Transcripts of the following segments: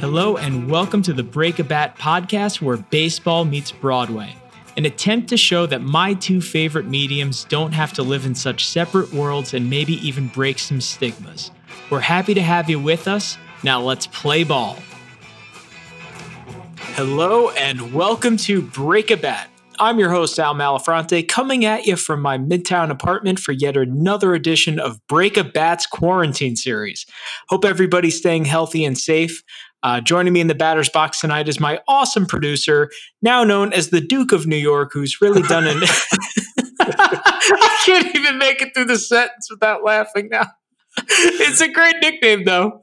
Hello, and welcome to the Break a Bat podcast where baseball meets Broadway. An attempt to show that my two favorite mediums don't have to live in such separate worlds and maybe even break some stigmas. We're happy to have you with us. Now let's play ball. Hello, and welcome to Break a Bat. I'm your host, Al Malafronte, coming at you from my Midtown apartment for yet another edition of Break a Bat's quarantine series. Hope everybody's staying healthy and safe. Uh, joining me in the batter's box tonight is my awesome producer, now known as the Duke of New York, who's really done an. I can't even make it through the sentence without laughing now. It's a great nickname, though.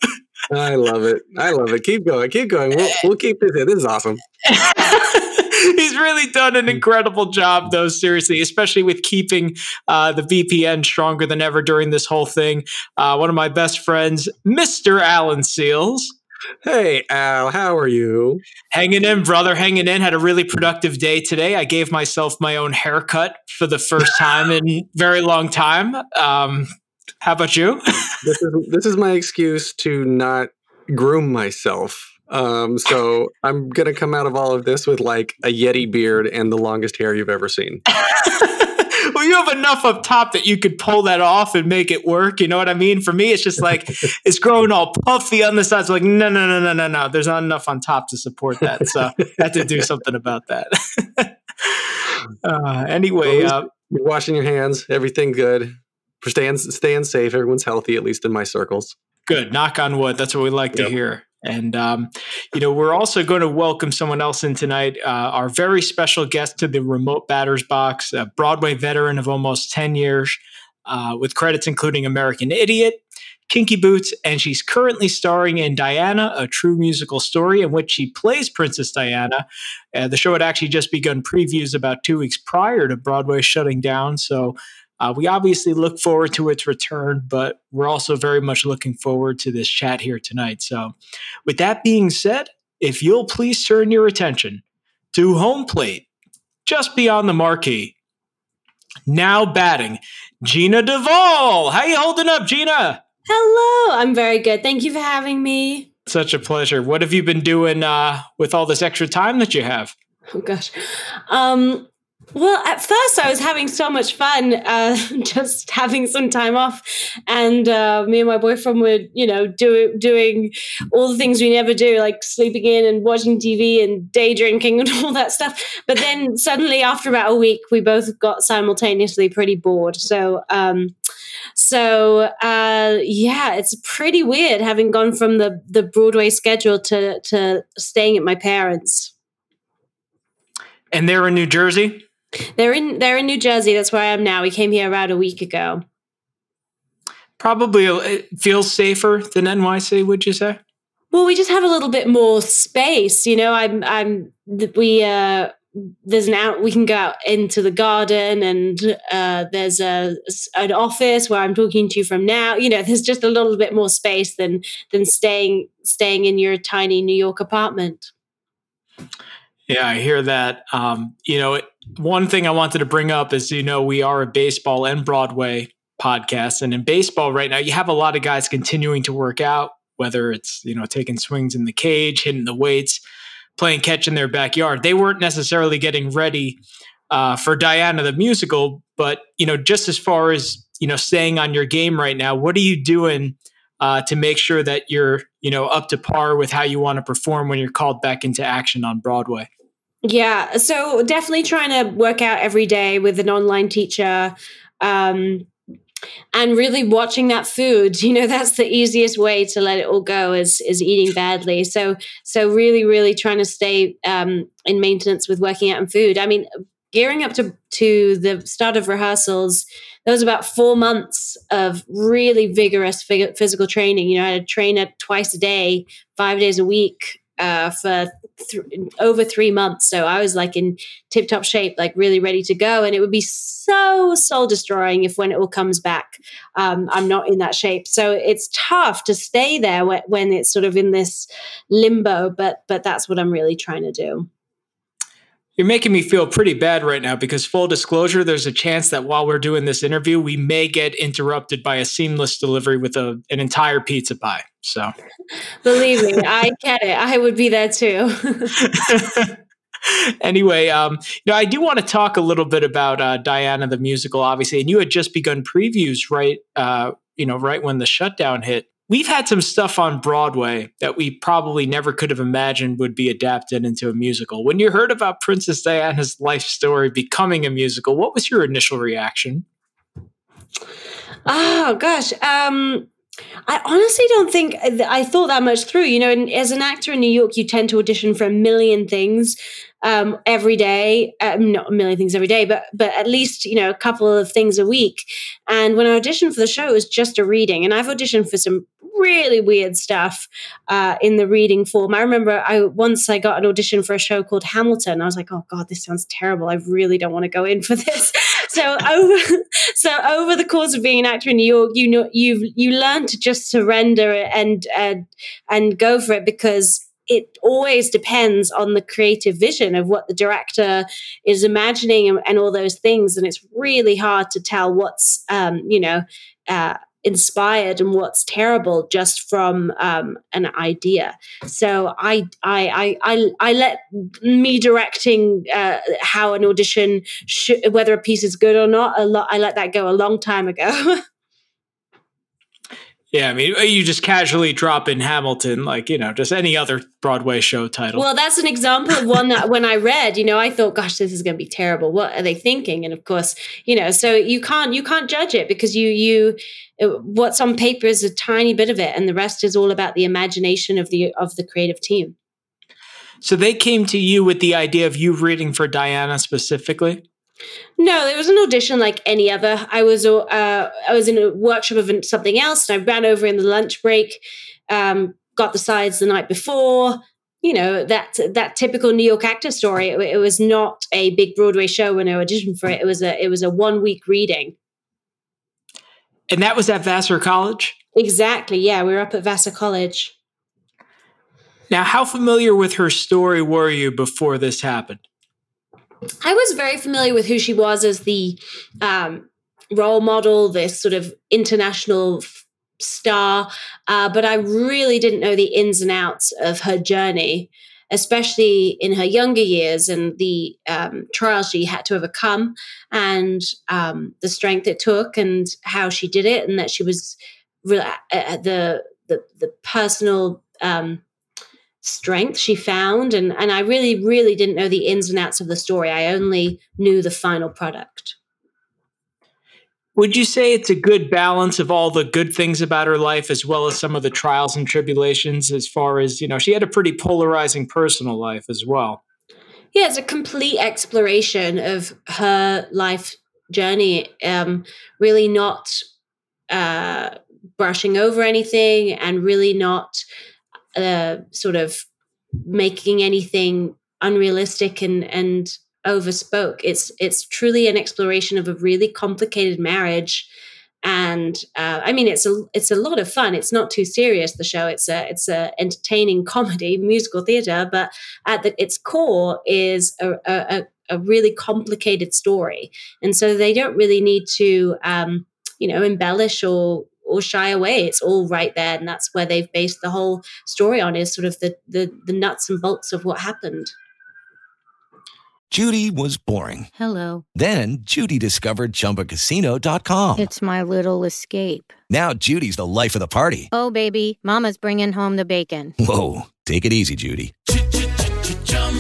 I love it. I love it. Keep going. Keep going. We'll, we'll keep this in. This is awesome. He's really done an incredible job, though, seriously, especially with keeping uh, the VPN stronger than ever during this whole thing. Uh, one of my best friends, Mr. Alan Seals. Hey, Al, how are you? Hanging in, brother, hanging in. Had a really productive day today. I gave myself my own haircut for the first time in very long time. Um, how about you? this is this is my excuse to not groom myself. Um, so I'm gonna come out of all of this with like a Yeti beard and the longest hair you've ever seen. you have enough up top that you could pull that off and make it work. You know what I mean? For me, it's just like it's growing all puffy on the sides. Like, no, no, no, no, no, no. There's not enough on top to support that. So I had to do something about that. uh, anyway, uh, you're washing your hands. Everything good. For staying staying safe. Everyone's healthy, at least in my circles. Good. Knock on wood. That's what we like to hear. And, um, you know, we're also going to welcome someone else in tonight, uh, our very special guest to the remote batters box, a Broadway veteran of almost 10 years, uh, with credits including American Idiot, Kinky Boots, and she's currently starring in Diana, a true musical story in which she plays Princess Diana. Uh, the show had actually just begun previews about two weeks prior to Broadway shutting down. So, uh, we obviously look forward to its return, but we're also very much looking forward to this chat here tonight. So, with that being said, if you'll please turn your attention to home plate, just beyond the marquee. Now batting, Jeanna de Waal. How you holding up, Jeanna? Hello, I'm very good. Thank you for having me. Such a pleasure. What have you been doing uh, with all this extra time that you have? Oh gosh. Um well, at first I was having so much fun, uh, just having some time off, and uh, me and my boyfriend were, you know, do, doing all the things we never do, like sleeping in and watching TV and day drinking and all that stuff. But then suddenly, after about a week, we both got simultaneously pretty bored. So, um, so uh, yeah, it's pretty weird having gone from the the Broadway schedule to to staying at my parents'. And they're in New Jersey. They're in they're in New Jersey. That's where I am now. We came here about a week ago. Probably uh, it feels safer than NYC, would you say? Well, we just have a little bit more space, you know. I'm I'm we uh there's an out we can go out into the garden and uh there's a an office where I'm talking to you from now. You know, there's just a little bit more space than than staying staying in your tiny New York apartment. Yeah, I hear that. Um, you know, it- one thing I wanted to bring up is, you know, we are a baseball and Broadway podcast. And in baseball right now, you have a lot of guys continuing to work out, whether it's, you know, taking swings in the cage, hitting the weights. playing catch in their backyard. They weren't necessarily getting ready uh, for Diana the musical, but you know, just as far as you know, staying on your game right now, what are you doing uh, to make sure that you're you know up to par with how you want to perform when you're called back into action on Broadway? Yeah, so definitely trying to work out every day with an online teacher. Um, and really watching that food you know that's the easiest way to let it all go is is eating badly so so really really trying to stay um, in maintenance with working out and food i mean gearing up to to the start of rehearsals there was about four months of really vigorous physical training you know i had to train twice a day five days a week uh, for th- over three months. So I was like in tip top shape, like really ready to go. And it would be so soul destroying if when it all comes back, um, I'm not in that shape. So it's tough to stay there when, when it's sort of in this limbo. But but that's what I'm really trying to do. You're making me feel pretty bad right now because, full disclosure, there's a chance that while we're doing this interview, we may get interrupted by a seamless delivery with a, an entire pizza pie. So, believe me, I get it. I would be there too. anyway, um, you know, I do want to talk a little bit about uh, Diana the musical, obviously, and you had just begun previews right, uh, you know, right when the shutdown hit we've had some stuff on Broadway that we probably never could have imagined would be adapted into a musical. When you heard about Princess Diana's life story becoming a musical, what was your initial reaction? Oh gosh, um, I honestly don't think I thought that much through. You know, as an actor in New York, you tend to audition for a million things um, every day. Um, not a million things every day, but but at least you know a couple of things a week. And when I auditioned for the show, it was just a reading, and I've auditioned for some really weird stuff uh, in the reading form. I remember I once I got an audition for a show called Hamilton. I was like, oh god, this sounds terrible. I really don't want to go in for this. so over so over the course of being an actor in New York, you know you've you learn to just surrender and uh, and go for it because it always depends on the creative vision of what the director is imagining and, and all those things and it's really hard to tell what's um, you know uh, inspired and what's terrible just from um, an idea. So I, I, I, I, I let me directing uh, how an audition, should, whether a piece is good or not, a lot. I let that go a long time ago. Yeah, I mean, uh, you just casually drop in Hamilton, like, you know, just any other Broadway show title. Well, that's an example of one that when I read, you know, I thought, gosh, this is going to be terrible. What are they thinking? And of course, you know, so you can't, you can't judge it because you, you, uh, what's on paper is a tiny bit of it. And the rest is all about the imagination of the, of the creative team. So they came to you with the idea of you reading for Diana specifically? No, it was an audition like any other. I was uh, I was in a workshop of something else, and I ran over in the lunch break. Um, got the sides the night before. You know that that typical New York actor story. It, it was not a big Broadway show when I auditioned for it. It was a it was a one week reading. And that was at Vassar College. Exactly. Yeah, we were up at Vassar College. Now, how familiar with her story were you before this happened? I was very familiar with who she was as the um, role model, this sort of international f- star, uh, but I really didn't know the ins and outs of her journey, especially in her younger years and the um, trials she had to overcome and um, the strength it took and how she did it, and that she was re- uh, uh the the the personal um, strength she found and and I really really didn't know the ins and outs of the story. I only knew the final product. Would you say it's a good balance of all the good things about her life as well as some of the trials and tribulations as far as you know she had a pretty polarizing personal life as well? Yeah it's a complete exploration of her life journey um really not uh brushing over anything and really not uh, sort of making anything unrealistic and and overspoke. It's it's truly an exploration of a really complicated marriage, and uh, I mean it's a it's a lot of fun. It's not too serious. The show it's a it's a entertaining comedy musical theater, but at the, its core is a, a, a really complicated story, and so they don't really need to um, you know embellish or or shy away. It's all right there, and that's where they've based the whole story on is sort of the the, the nuts and bolts of what happened. Judy was boring. Hello. Then Judy discovered ChumbaCasino.com. It's my little escape. Now Judy's the life of the party. Oh baby, Mama's bringing home the bacon. Whoa, take it easy, Judy.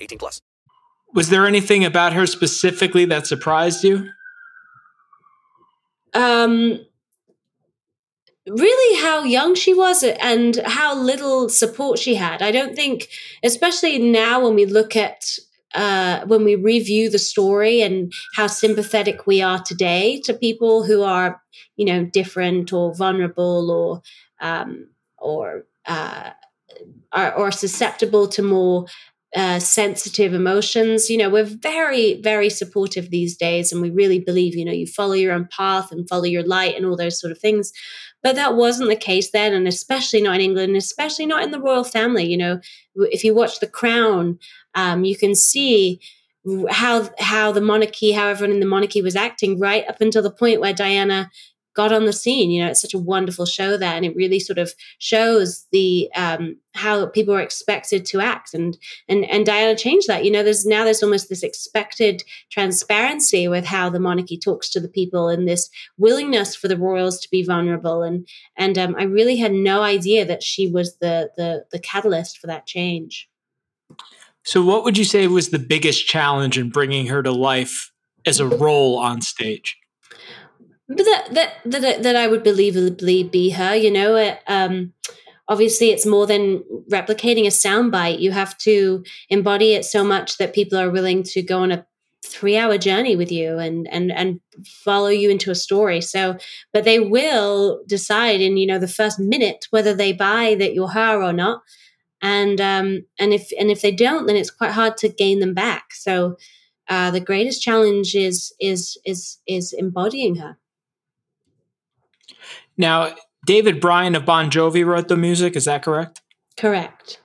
18 plus. Was there anything about her specifically that surprised you? Um, really how young she was and how little support she had. I don't think, especially now when we look at uh, when we review the story and how sympathetic we are today to people who are, you know, different or vulnerable or um, or uh, are, or susceptible to more uh, sensitive emotions. You know, we're very, very supportive these days, and we really believe, you know, you follow your own path and follow your light and all those sort of things. But that wasn't the case then, and especially not in England, and especially not in the royal family. You know, if you watch The Crown, um, you can see how how the monarchy, how everyone in the monarchy was acting right up until the point where Diana got on the scene. You know, it's such a wonderful show there, and it really sort of shows the um, how people are expected to act. And and and Diana changed that. You know, there's now there's almost this expected transparency with how the monarchy talks to the people, and this willingness for the royals to be vulnerable. And and um, I really had no idea that she was the the the catalyst for that change. So, what would you say was the biggest challenge in bringing her to life as a role on stage? But that that that that I would believably be her. You know, um, obviously it's more than replicating a soundbite. You have to embody it so much that people are willing to go on a three hour journey with you and and and follow you into a story so but they will decide in you know the first minute whether they buy that you're her or not and um and if and if they don't then it's quite hard to gain them back so uh the greatest challenge is is is is embodying her now, David Bryan of Bon Jovi wrote the music. Is that correct? Correct.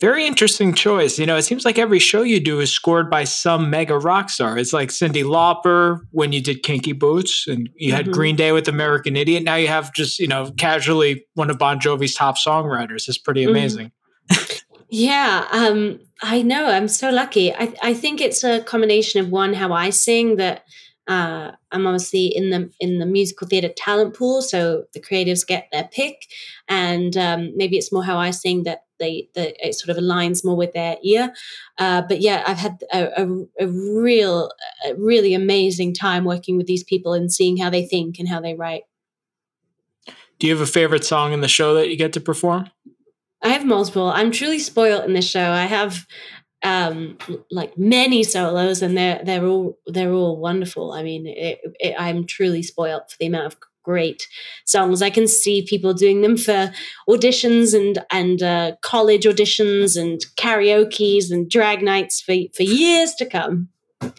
Very interesting choice. You know, it seems like every show you do is scored by some mega rock star. It's like Cyndi Lauper when you did Kinky Boots, and you had mm-hmm. Green Day with American Idiot. Now you have just, you know, casually one of Bon Jovi's top songwriters. It's pretty mm-hmm. amazing. Mm-hmm. yeah, um, I know. I'm so lucky. I, I think it's a combination of one, how I sing that uh, I'm obviously in the in the musical theatre talent pool, so the creatives get their pick, and um, maybe it's more how I sing that they that it sort of aligns more with their ear. Uh, but yeah, I've had a, a, a real, a really amazing time working with these people and seeing how they think and how they write. Do you have a favorite song in the show that you get to perform? I have multiple. I'm truly spoiled in this show. I have um like many solos and they're they're all they're all wonderful. I mean it, it, i'm truly spoiled for the amount of great songs. I can see people doing them for auditions and and uh, college auditions and karaoke's and drag nights for for years to come.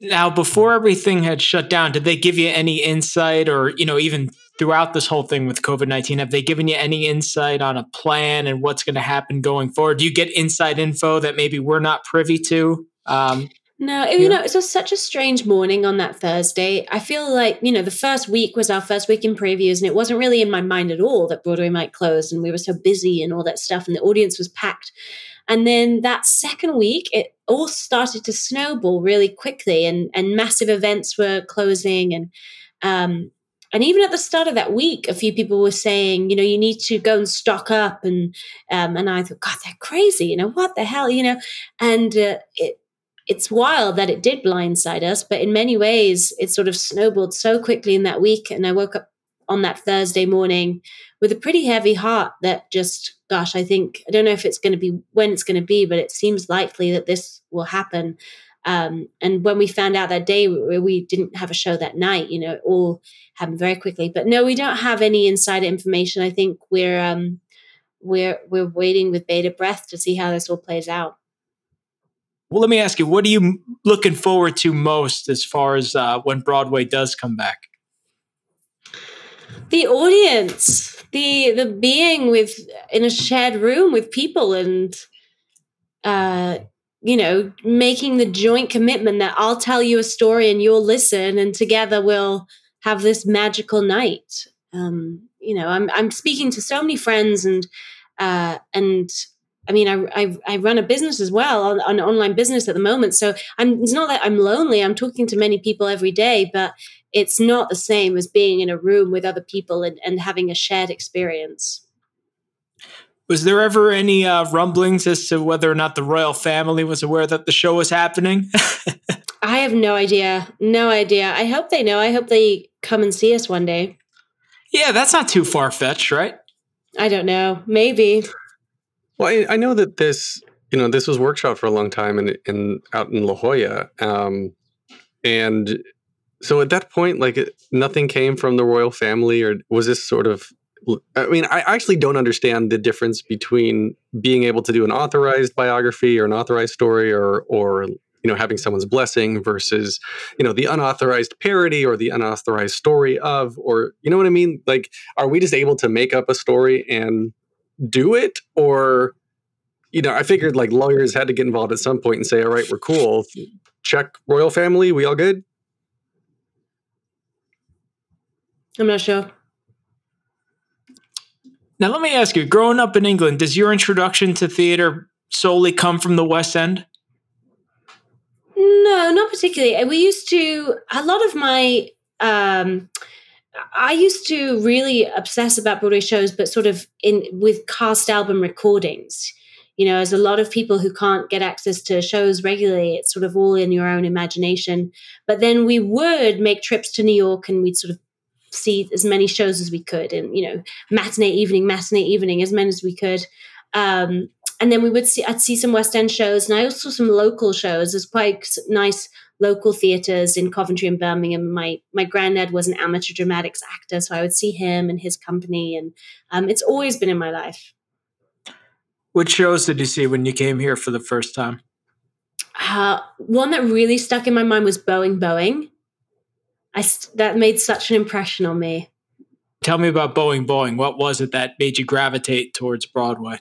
Now before everything had shut down did they give you any insight or you know even throughout this whole thing with COVID 19? Have they given you any insight on a plan and what's going to happen going forward? Do you get inside info that maybe we're not privy to? Um, no, you know, it was such a strange morning on that Thursday. I feel like, you know, the first week was our first week in previews, and it wasn't really in my mind at all that Broadway might close, and we were so busy and all that stuff, and the audience was packed. And then that second week, it all started to snowball really quickly, and and massive events were closing, and um, and even at the start of that week, a few people were saying, you know, you need to go and stock up, and um, and I thought, God, they're crazy, you know, what the hell, you know, and uh, it, it's wild that it did blindside us, but in many ways, it sort of snowballed so quickly in that week. And I woke up on that Thursday morning with a pretty heavy heart that just, gosh, I think, I don't know if it's going to be when it's going to be, but it seems likely that this will happen. Um, and when we found out that day, we, we didn't have a show that night, you know, it all happened very quickly. But no, we don't have any insider information. I think we're, um, we're, we're waiting with bated breath to see how this all plays out. Well, let me ask you, what are you looking forward to most as far as uh, when Broadway does come back? The audience, the the being with in a shared room with people, and uh, you know, making the joint commitment that I'll tell you a story and you'll listen, and together we'll have this magical night. Um, you know, I'm I'm speaking to so many friends and uh, and I mean, I, I, I run a business as well, an online business at the moment. So I'm, it's not that I'm lonely. I'm talking to many people every day, but it's not the same as being in a room with other people and, and having a shared experience. Was there ever any uh, rumblings as to whether or not the royal family was aware that the show was happening? I have no idea. No idea. I hope they know. I hope they come and see us one day. Yeah, that's not too far fetched, right? I don't know. Maybe. Well, I, I, know that this, you know, this was workshop for a long time in, in out in La Jolla, um, and so at that point, like nothing came from the royal family, or was this sort of? I mean, I actually don't understand the difference between being able to do an authorized biography or an authorized story, or or you know having someone's blessing versus you know the unauthorized parody or the unauthorized story of, or you know what I mean? Like, are we just able to make up a story and do it? Or you know i figured like lawyers had to get involved at some point and say all right we're cool. Check royal family. We all good? I'm not sure now let me ask you growing up in england does your introduction to theater solely come from the west end no not particularly we used to a lot of my um I used to really obsess about Broadway shows, but sort of in with cast album recordings. You know, as a lot of people who can't get access to shows regularly, it's sort of all in your own imagination. But then we would make trips to New York and we'd sort of see as many shows as we could, and you know, matinee evening, matinee evening, as many as we could. Um, and then we would see I'd see some West End shows, and I also some local shows. There's quite nice local theaters in Coventry and Birmingham. My my granddad was an amateur dramatics actor, so I would see him and his company, and um, it's always been in my life. What shows did you see when you came here for the first time? Uh, one that really stuck in my mind was Boeing Boeing. I st- that made such an impression on me. Tell me about Boeing Boeing. What was it that made you gravitate towards Broadway?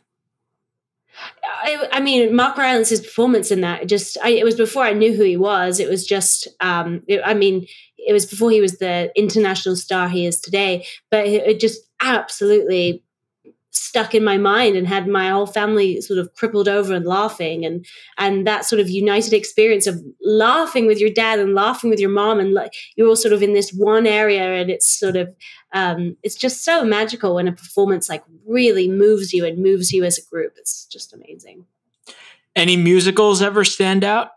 I, I, mean, Mark Rylance's performance in that just I, it was before I knew who he was. It was just, um, it, I mean, it was before he was the international star he is today. But it, it just absolutely stuck in my mind and had my whole family sort of crippled over and laughing and and that sort of united experience of laughing with your dad and laughing with your mom and like you're all sort of in this one area and it's sort of um, it's just so magical when a performance like really moves you and moves you as a group. It's just amazing. Any musicals ever stand out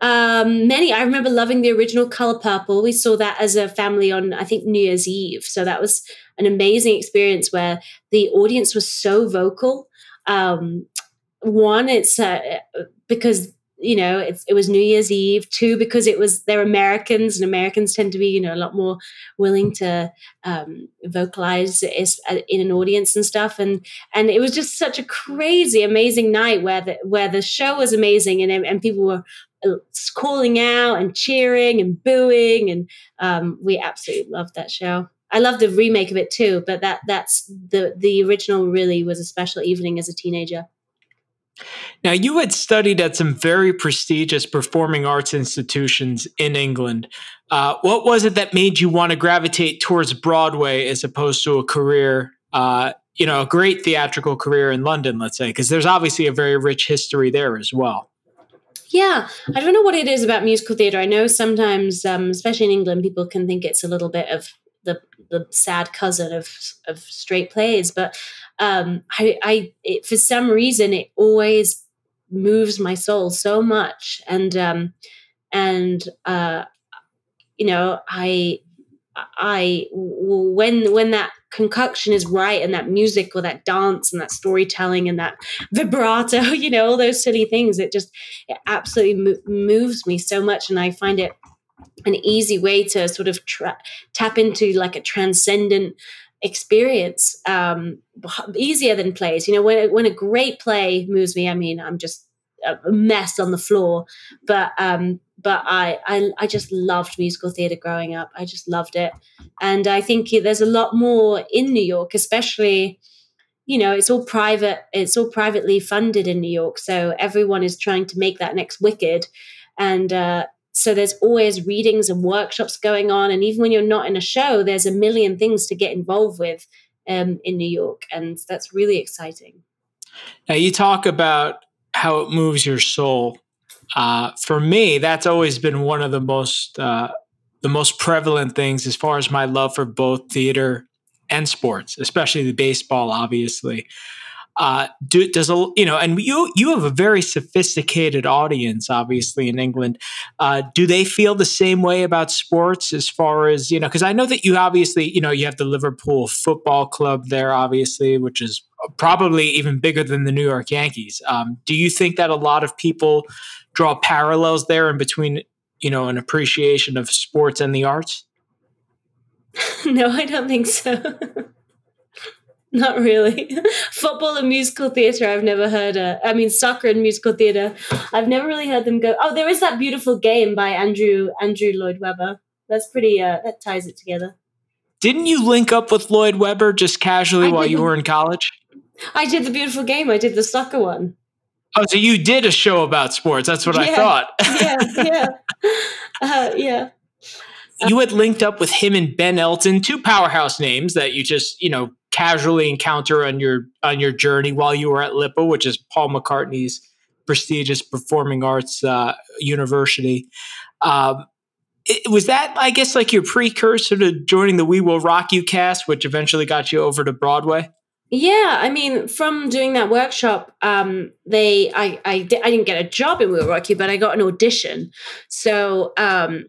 um, many. I remember loving the original Color Purple. We saw that as a family on, I think, New Year's Eve. So that was an amazing experience where the audience was so vocal. Um, one, it's uh, because you know it was New Year's Eve. Two, because it was they're Americans, and Americans tend to be you know a lot more willing to um, vocalize uh, in an audience and stuff. And and it was just such a crazy, amazing night where the where the show was amazing, and and people were calling out and cheering and booing, and um, we absolutely loved that show. I love the remake of it too, but that that's the the original really was a special evening as a teenager. Now, you had studied at some very prestigious performing arts institutions in England. Uh, what was it that made you want to gravitate towards Broadway as opposed to a career, uh, you know, a great theatrical career in London, let's say? Because there's obviously a very rich history there as well. Yeah, I don't know what it is about musical theater. I know sometimes, um, especially in England, people can think it's a little bit of the the sad cousin of of straight plays, but um, I, I it, for some reason it always moves my soul so much and um and uh you know i i when when that concoction is right and that music or that dance and that storytelling and that vibrato you know all those silly things it just it absolutely mo- moves me so much and i find it an easy way to sort of tra- tap into like a transcendent experience um, easier than plays you know when, when a great play moves me i mean i'm just a mess on the floor but um but I, I i just loved musical theater growing up. I just loved it. And i think there's a lot more in new york especially you know it's all private it's all privately funded in new york so everyone is trying to make that next wicked. And uh so there's always readings and workshops going on and even when you're not in a show there's a million things to get involved with um, in new york and that's really exciting. Now you talk about how it moves your soul uh, for me that's always been one of the most uh, the most prevalent things as far as my love for both theater and sports especially the baseball obviously uh, do, does a you know, and you you have a very sophisticated audience, obviously in England. Uh, do they feel the same way about sports as far as you know? Because I know that you obviously you know you have the Liverpool Football Club there, obviously, which is probably even bigger than the New York Yankees. Um, do you think that a lot of people draw parallels there in between you know an appreciation of sports and the arts? no, I don't think so. Not really. Football and musical theater, I've never heard. Uh, I mean, soccer and musical theater, I've never really heard them go. Oh, there is that beautiful game by Andrew Andrew Lloyd Webber. That's pretty. Uh, that ties it together. Didn't you link up with Lloyd Webber just casually I while you were in college? I did the beautiful game. I did the soccer one. Oh, so you did a show about sports? That's what yeah, I thought. yeah, yeah, uh, yeah. You had linked up with him and Ben Elton, two powerhouse names that you just you know casually encounter on your on your journey while you were at LIPA, which is Paul McCartney's prestigious performing arts uh, university. Um, it, was that, I guess, like your precursor to joining the We Will Rock You cast, which eventually got you over to Broadway? Yeah, I mean, from doing that workshop, um, they I I, I didn't get a job in We Will Rock You, but I got an audition. So um,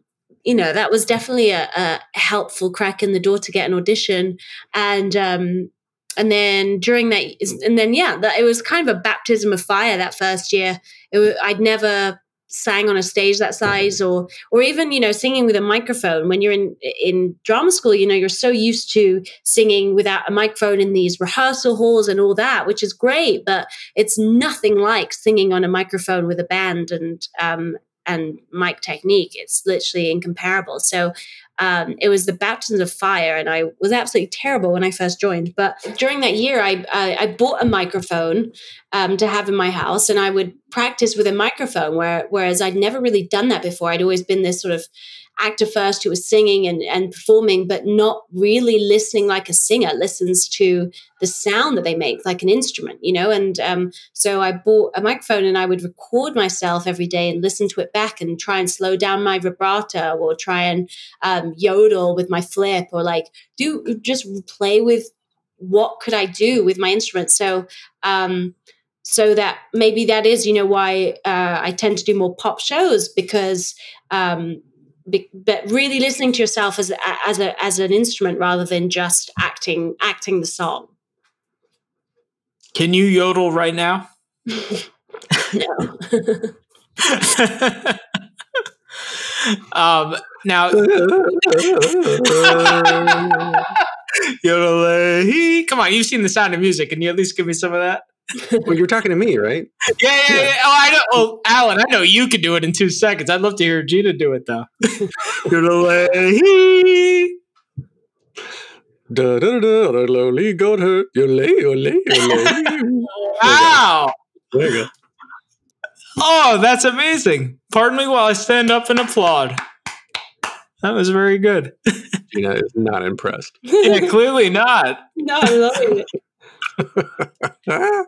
you know that was definitely a, a, helpful crack in the door to get an audition. And um and then during that and then yeah that, it was kind of a baptism of fire that first year. It, i'd never sang on a stage that size or or even you know singing with a microphone. When you're in in drama school you know you're so used to singing without a microphone in these rehearsal halls and all that which is great but it's nothing like singing on a microphone with a band and um and mic technique. It's literally incomparable. So um, it was the baptism of fire, and I was absolutely terrible when I first joined. But during that year, I I, I bought a microphone um, to have in my house, and I would practice with a microphone. Where whereas I'd never really done that before, I'd always been this sort of actor first who was singing and, and performing, but not really listening like a singer listens to the sound that they make, like an instrument, you know? And um, so I bought a microphone and I would record myself every day and listen to it back and try and slow down my vibrato or try and um, yodel with my flip or like do just play with what could I do with my instrument. So, um, so that maybe that is you know why uh, I tend to do more pop shows because um, but really listening to yourself as as a as an instrument rather than just acting acting the song. Can you yodel right now? no. um, now, yodel. Come on, you've seen the Sound of Music. Can you at least give me some of that? Well, you're talking to me, right? Yeah, yeah, yeah. Oh, I know. Oh, Alan, I know you could do it in two seconds. I'd love to hear Jeanna do it though. Da da da da lowly got hurt. You lay, you lay, you lay. Wow. There you go. Oh, that's amazing. Pardon me while I stand up and applaud. That was very good. Jeanna is not impressed. yeah, clearly not. No, I love it.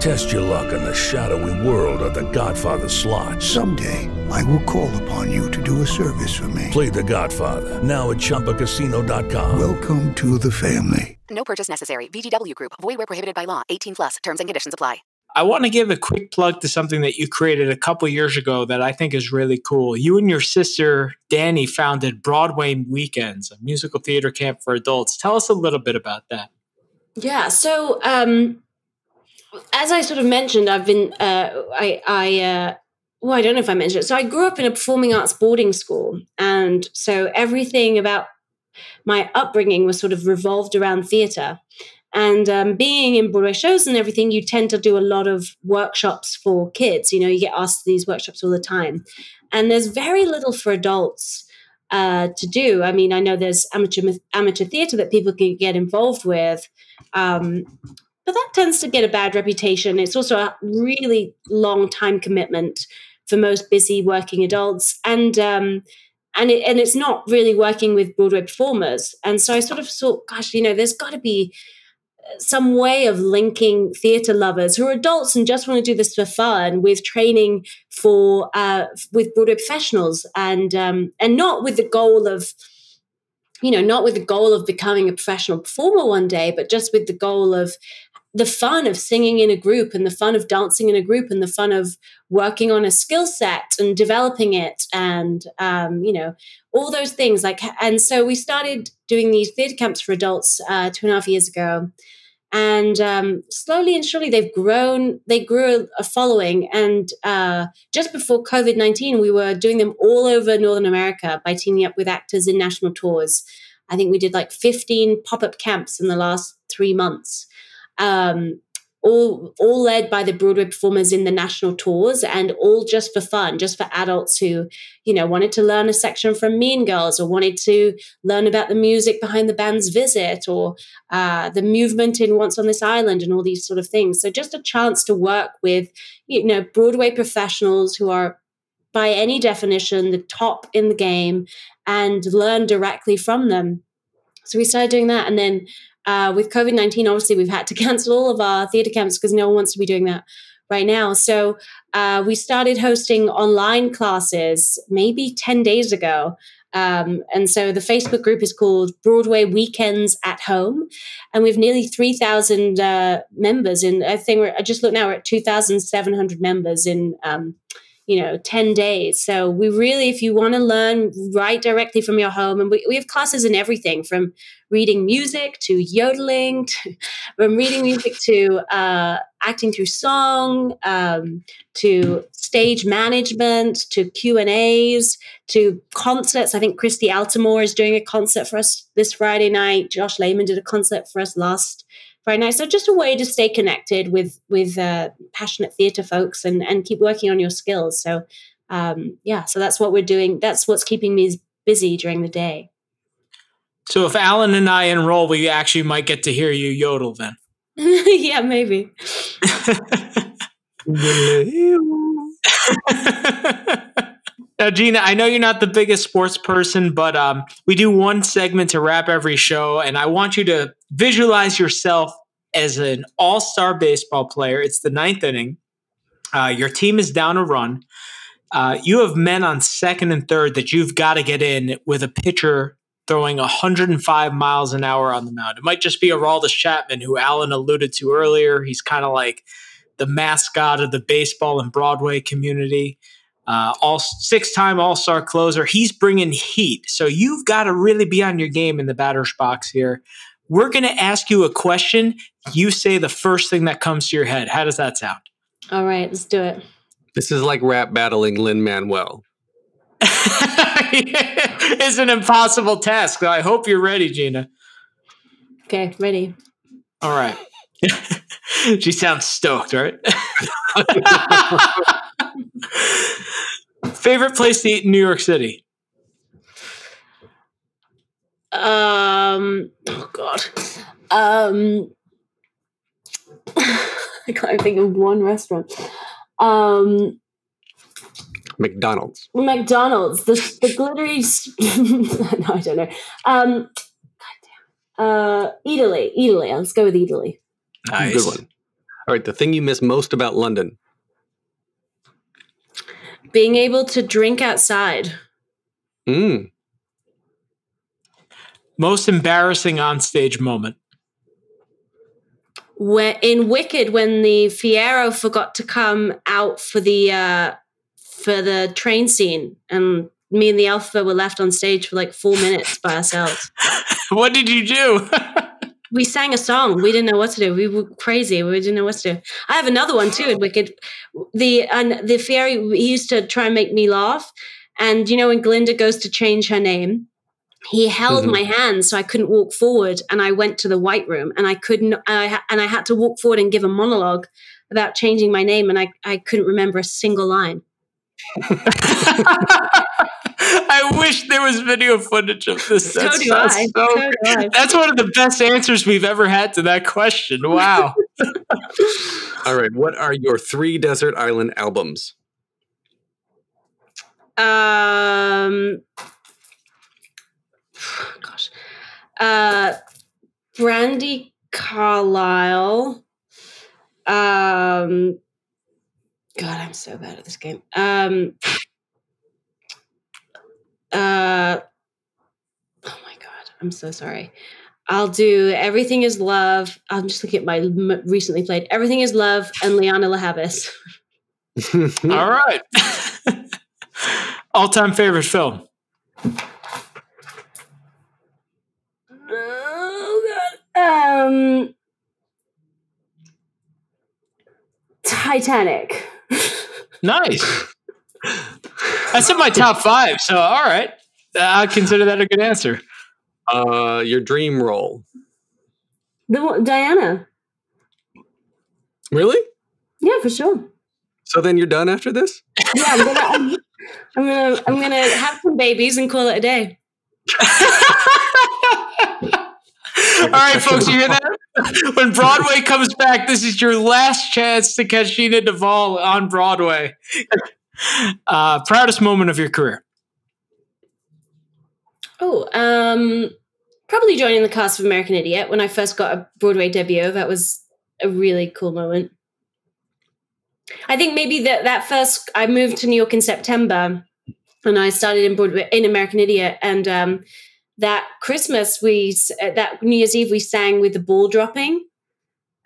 Test your luck in the shadowy world of The Godfather slot. Someday, I will call upon you to do a service for me. Play The Godfather now at ChumbaCasino.com. Welcome to the family. No purchase necessary. VGW Group. Void where prohibited by law. 18 plus. Terms and conditions apply. I want to give a quick plug to something that you created a couple years ago that I think is really cool. You and your sister Danny founded Broadway Weekends, a musical theater camp for adults. Tell us a little bit about that. Yeah. So, um, as I sort of mentioned, I've been, uh, I, I, uh, well, I don't know if I mentioned it. So I grew up in a performing arts boarding school. And so everything about my upbringing was sort of revolved around theater. And um, being in Broadway shows and everything, you tend to do a lot of workshops for kids. You know, you get asked these workshops all the time. And there's very little for adults uh, to do. I mean, I know there's amateur amateur theater that people can get involved with, um, but that tends to get a bad reputation. It's also a really long time commitment for most busy working adults, and um, and it, and it's not really working with Broadway performers. And so I sort of thought, gosh, you know, there's got to be some way of linking theater lovers who are adults and just want to do this for fun with training for uh, with Broadway professionals and um, and not with the goal of you know not with the goal of becoming a professional performer one day but just with the goal of the fun of singing in a group and the fun of dancing in a group and the fun of working on a skill set and developing it and um, you know all those things like and so we started doing these theatre camps for adults uh, two and a half years ago. And um, slowly and surely they've grown they grew a following and uh, just before covid-19 we were doing them all over northern america by teaming up with actors in national tours. I think we did like 15 pop-up camps in the last three months um, all all led by the Broadway performers in the national tours, and all just for fun, just for adults who, you know, wanted to learn a section from Mean Girls or wanted to learn about the music behind the band's visit or uh, the movement in Once on This Island and all these sort of things. So just a chance to work with, you know, Broadway professionals who are by any definition the top in the game and learn directly from them. So we started doing that, and then uh, with COVID 19, obviously, we've had to cancel all of our theatre camps because no one wants to be doing that right now. So uh, we started hosting online classes maybe 10 days ago. Um, and so the Facebook group is called Broadway Weekends at Home. And we've nearly 3,000 uh, members. In I think we're, I just looked now, we're at 2,700 members in. Um, you know 10 days. So we really if you want to learn right directly from your home. And we, we have classes in everything from reading music to yodeling to, from reading music to uh, acting through song um, to stage management to q and a's to concerts. I think christy altomare is doing a concert for us this friday night. Josh lehman did a concert for us last very nice. So just a way to stay connected with with uh, passionate theatre folks and and keep working on your skills. So um, yeah, so that's what we're doing. That's what's keeping me busy during the day. So if Alan and I enroll, we actually might get to hear you yodel then. yeah, maybe. Now, Jeanna, I know you're not the biggest sports person, but um, we do one segment to wrap every show, and I want you to visualize yourself as an all-star baseball player. It's the ninth inning. Uh, your team is down a run. Uh, you have men on second and third that you've got to get in with a pitcher throwing 105 miles an hour on the mound. It might just be Aroldis Chapman, who Alan alluded to earlier. He's kind of like the mascot of the baseball and Broadway community uh, all six-time All-Star closer. He's bringing heat, so you've got to really be on your game in the batter's box here. We're going to ask you a question. You say the first thing that comes to your head. How does that sound? All right, let's do it. This is like rap battling Lin Manuel. it's an impossible task. I hope you're ready, Jeanna. Okay, ready. All right. she sounds stoked, right? Favorite place to eat in New York City? Um. Oh God. Um. I can't think of one restaurant. Um. McDonald's. McDonald's. The the glittery. no, I don't know. Um. goddamn. Uh. Italy. Italy. Let's go with Italy. Good one. All right. The thing you miss most about London. Being able to drink outside. Mm. Most embarrassing on stage moment. where in Wicked when the Fiyero forgot to come out for the uh for the train scene and me and the Alpha were left on stage for like four minutes by ourselves. What did you do? we sang a song. We didn't know what to do. We were crazy. We didn't know what to do. I have another one too in Wicked. The and the Fiyero he used to try and make me laugh. And you know when Glinda goes to change her name, he held Mhm. my hand so I couldn't walk forward, and I went to the white room, and I couldn't. I and I had to walk forward and give a monologue about changing my name, and I I couldn't remember a single line. I wish there was video footage of this. So That's do I. so So good. do I. That's one of the best answers we've ever had to that question. Wow. All right. What are your three desert island albums? Um, gosh, uh, Brandi Carlile. Um, God, I'm so bad at this game. Um, uh, oh my God, I'm so sorry. I'll do Everything is Love. I'm just looking at my m- recently played Everything is Love and Lianne La Havas. All right. All time favorite film. Oh God. Um, Titanic. Nice. That's in my top five. So, all right. I consider that a good answer. Uh, your dream role. The one, Diana. Really? Yeah, for sure. So then you're done after this? Yeah, I'm gonna, I'm, I'm gonna, I'm gonna have some babies and call it a day. All right, folks, you hear that? When Broadway comes back, this is your last chance to catch Jeanna de Waal on Broadway. Uh, proudest moment of your career. Oh, um, probably joining the cast of American Idiot when I first got a Broadway debut. That was a really cool moment. I think maybe that that first I moved to New York in September, and I started in Broadway in American Idiot, and um, that Christmas we uh, that New Year's Eve we sang with the ball dropping.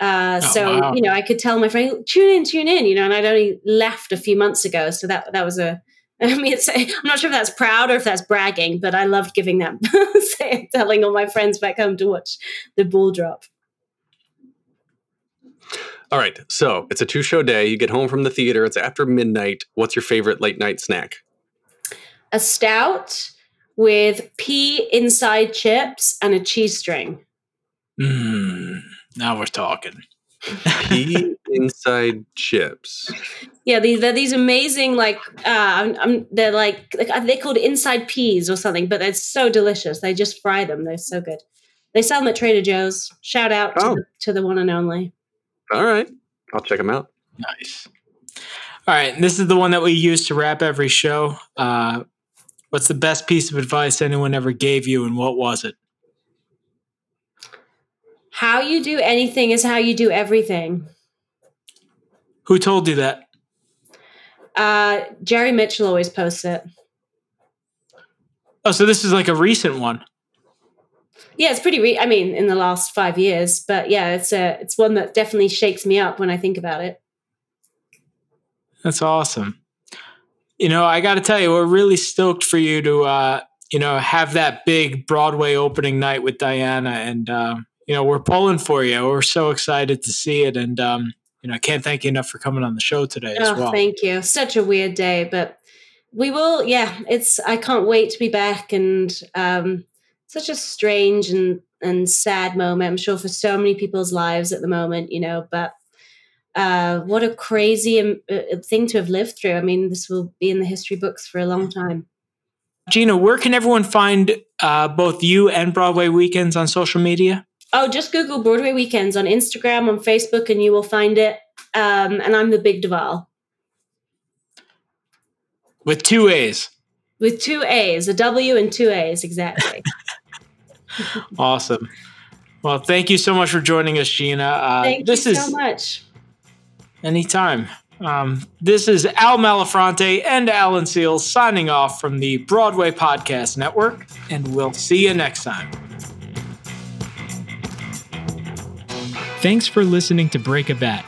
Uh, Oh, so wow. you know, I could tell my friend, "Tune in, tune in," you know, and I'd only left a few months ago, so that that was a. I mean, it's, I'm not sure if that's proud or if that's bragging, but I loved giving that, telling all my friends back home to watch the ball drop. All right. So it's a two show day. You get home from the theater. It's after midnight. What's your favorite late night snack? A stout with pea inside chips and a cheese string. Mm, now we're talking. Pea inside chips. Yeah, these they're these amazing like uh, I'm, I'm- they're like like they're called inside peas or something, but they're so delicious. They just fry them. They're so good. They sell them at Trader Joe's. Shout out to, Oh. the, to the one and only. All right. I'll check them out. Nice. All right, and this is the one that we use to wrap every show. Uh, what's the best piece of advice anyone ever gave you, and what was it? How you do anything is how you do everything. Who told you that? Uh, Jerry Mitchell always posts it. Oh, so this is like a recent one. Yeah, it's pretty. Re- I mean, in the last five years, but yeah, it's a it's one that definitely shakes me up when I think about it. That's awesome. You know, I got to tell you, we're really stoked for you to, uh, you know, have that big Broadway opening night with Diana, and um, you know, we're pulling for you. We're so excited to see it, and um, you know, I can't thank you enough for coming on the show today as Oh, well. thank you. Such a weird day, but we will. Yeah, it's. I can't wait to be back, and um, such a strange and and sad moment. I'm sure for so many people's lives at the moment, you know, but uh, what a crazy um, uh, thing to have lived through. I mean, this will be in the history books for a long time. Jeanna, where can everyone find uh, both you and Broadway Weekends on social media? Oh, just Google Broadway Weekends on Instagram, on Facebook, and you will find it. Um, and I'm the Big de Waal. With two A's. With two A's, a W and two A's, exactly. awesome. Well, thank you so much for joining us, Jeanna. Uh, thank this you is so much. Anytime. Um, this is Al Malafronte and Alan Seals signing off from the Broadway Podcast Network, and we'll see you next time. Thanks for listening to Break a Bat.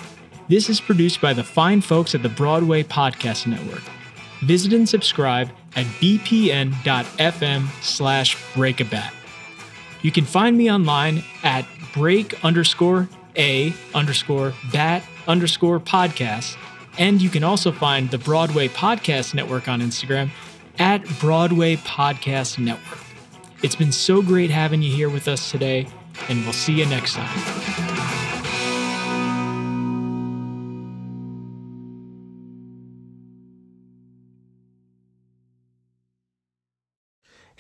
This is produced by the fine folks at the Broadway Podcast Network. Visit and subscribe at bpn.fm slash breakabat. You can find me online at break underscore a underscore bat underscore podcast. And you can also find the Broadway Podcast Network on Instagram at Broadway Podcast Network. It's been so great having you here with us today, and we'll see you next time.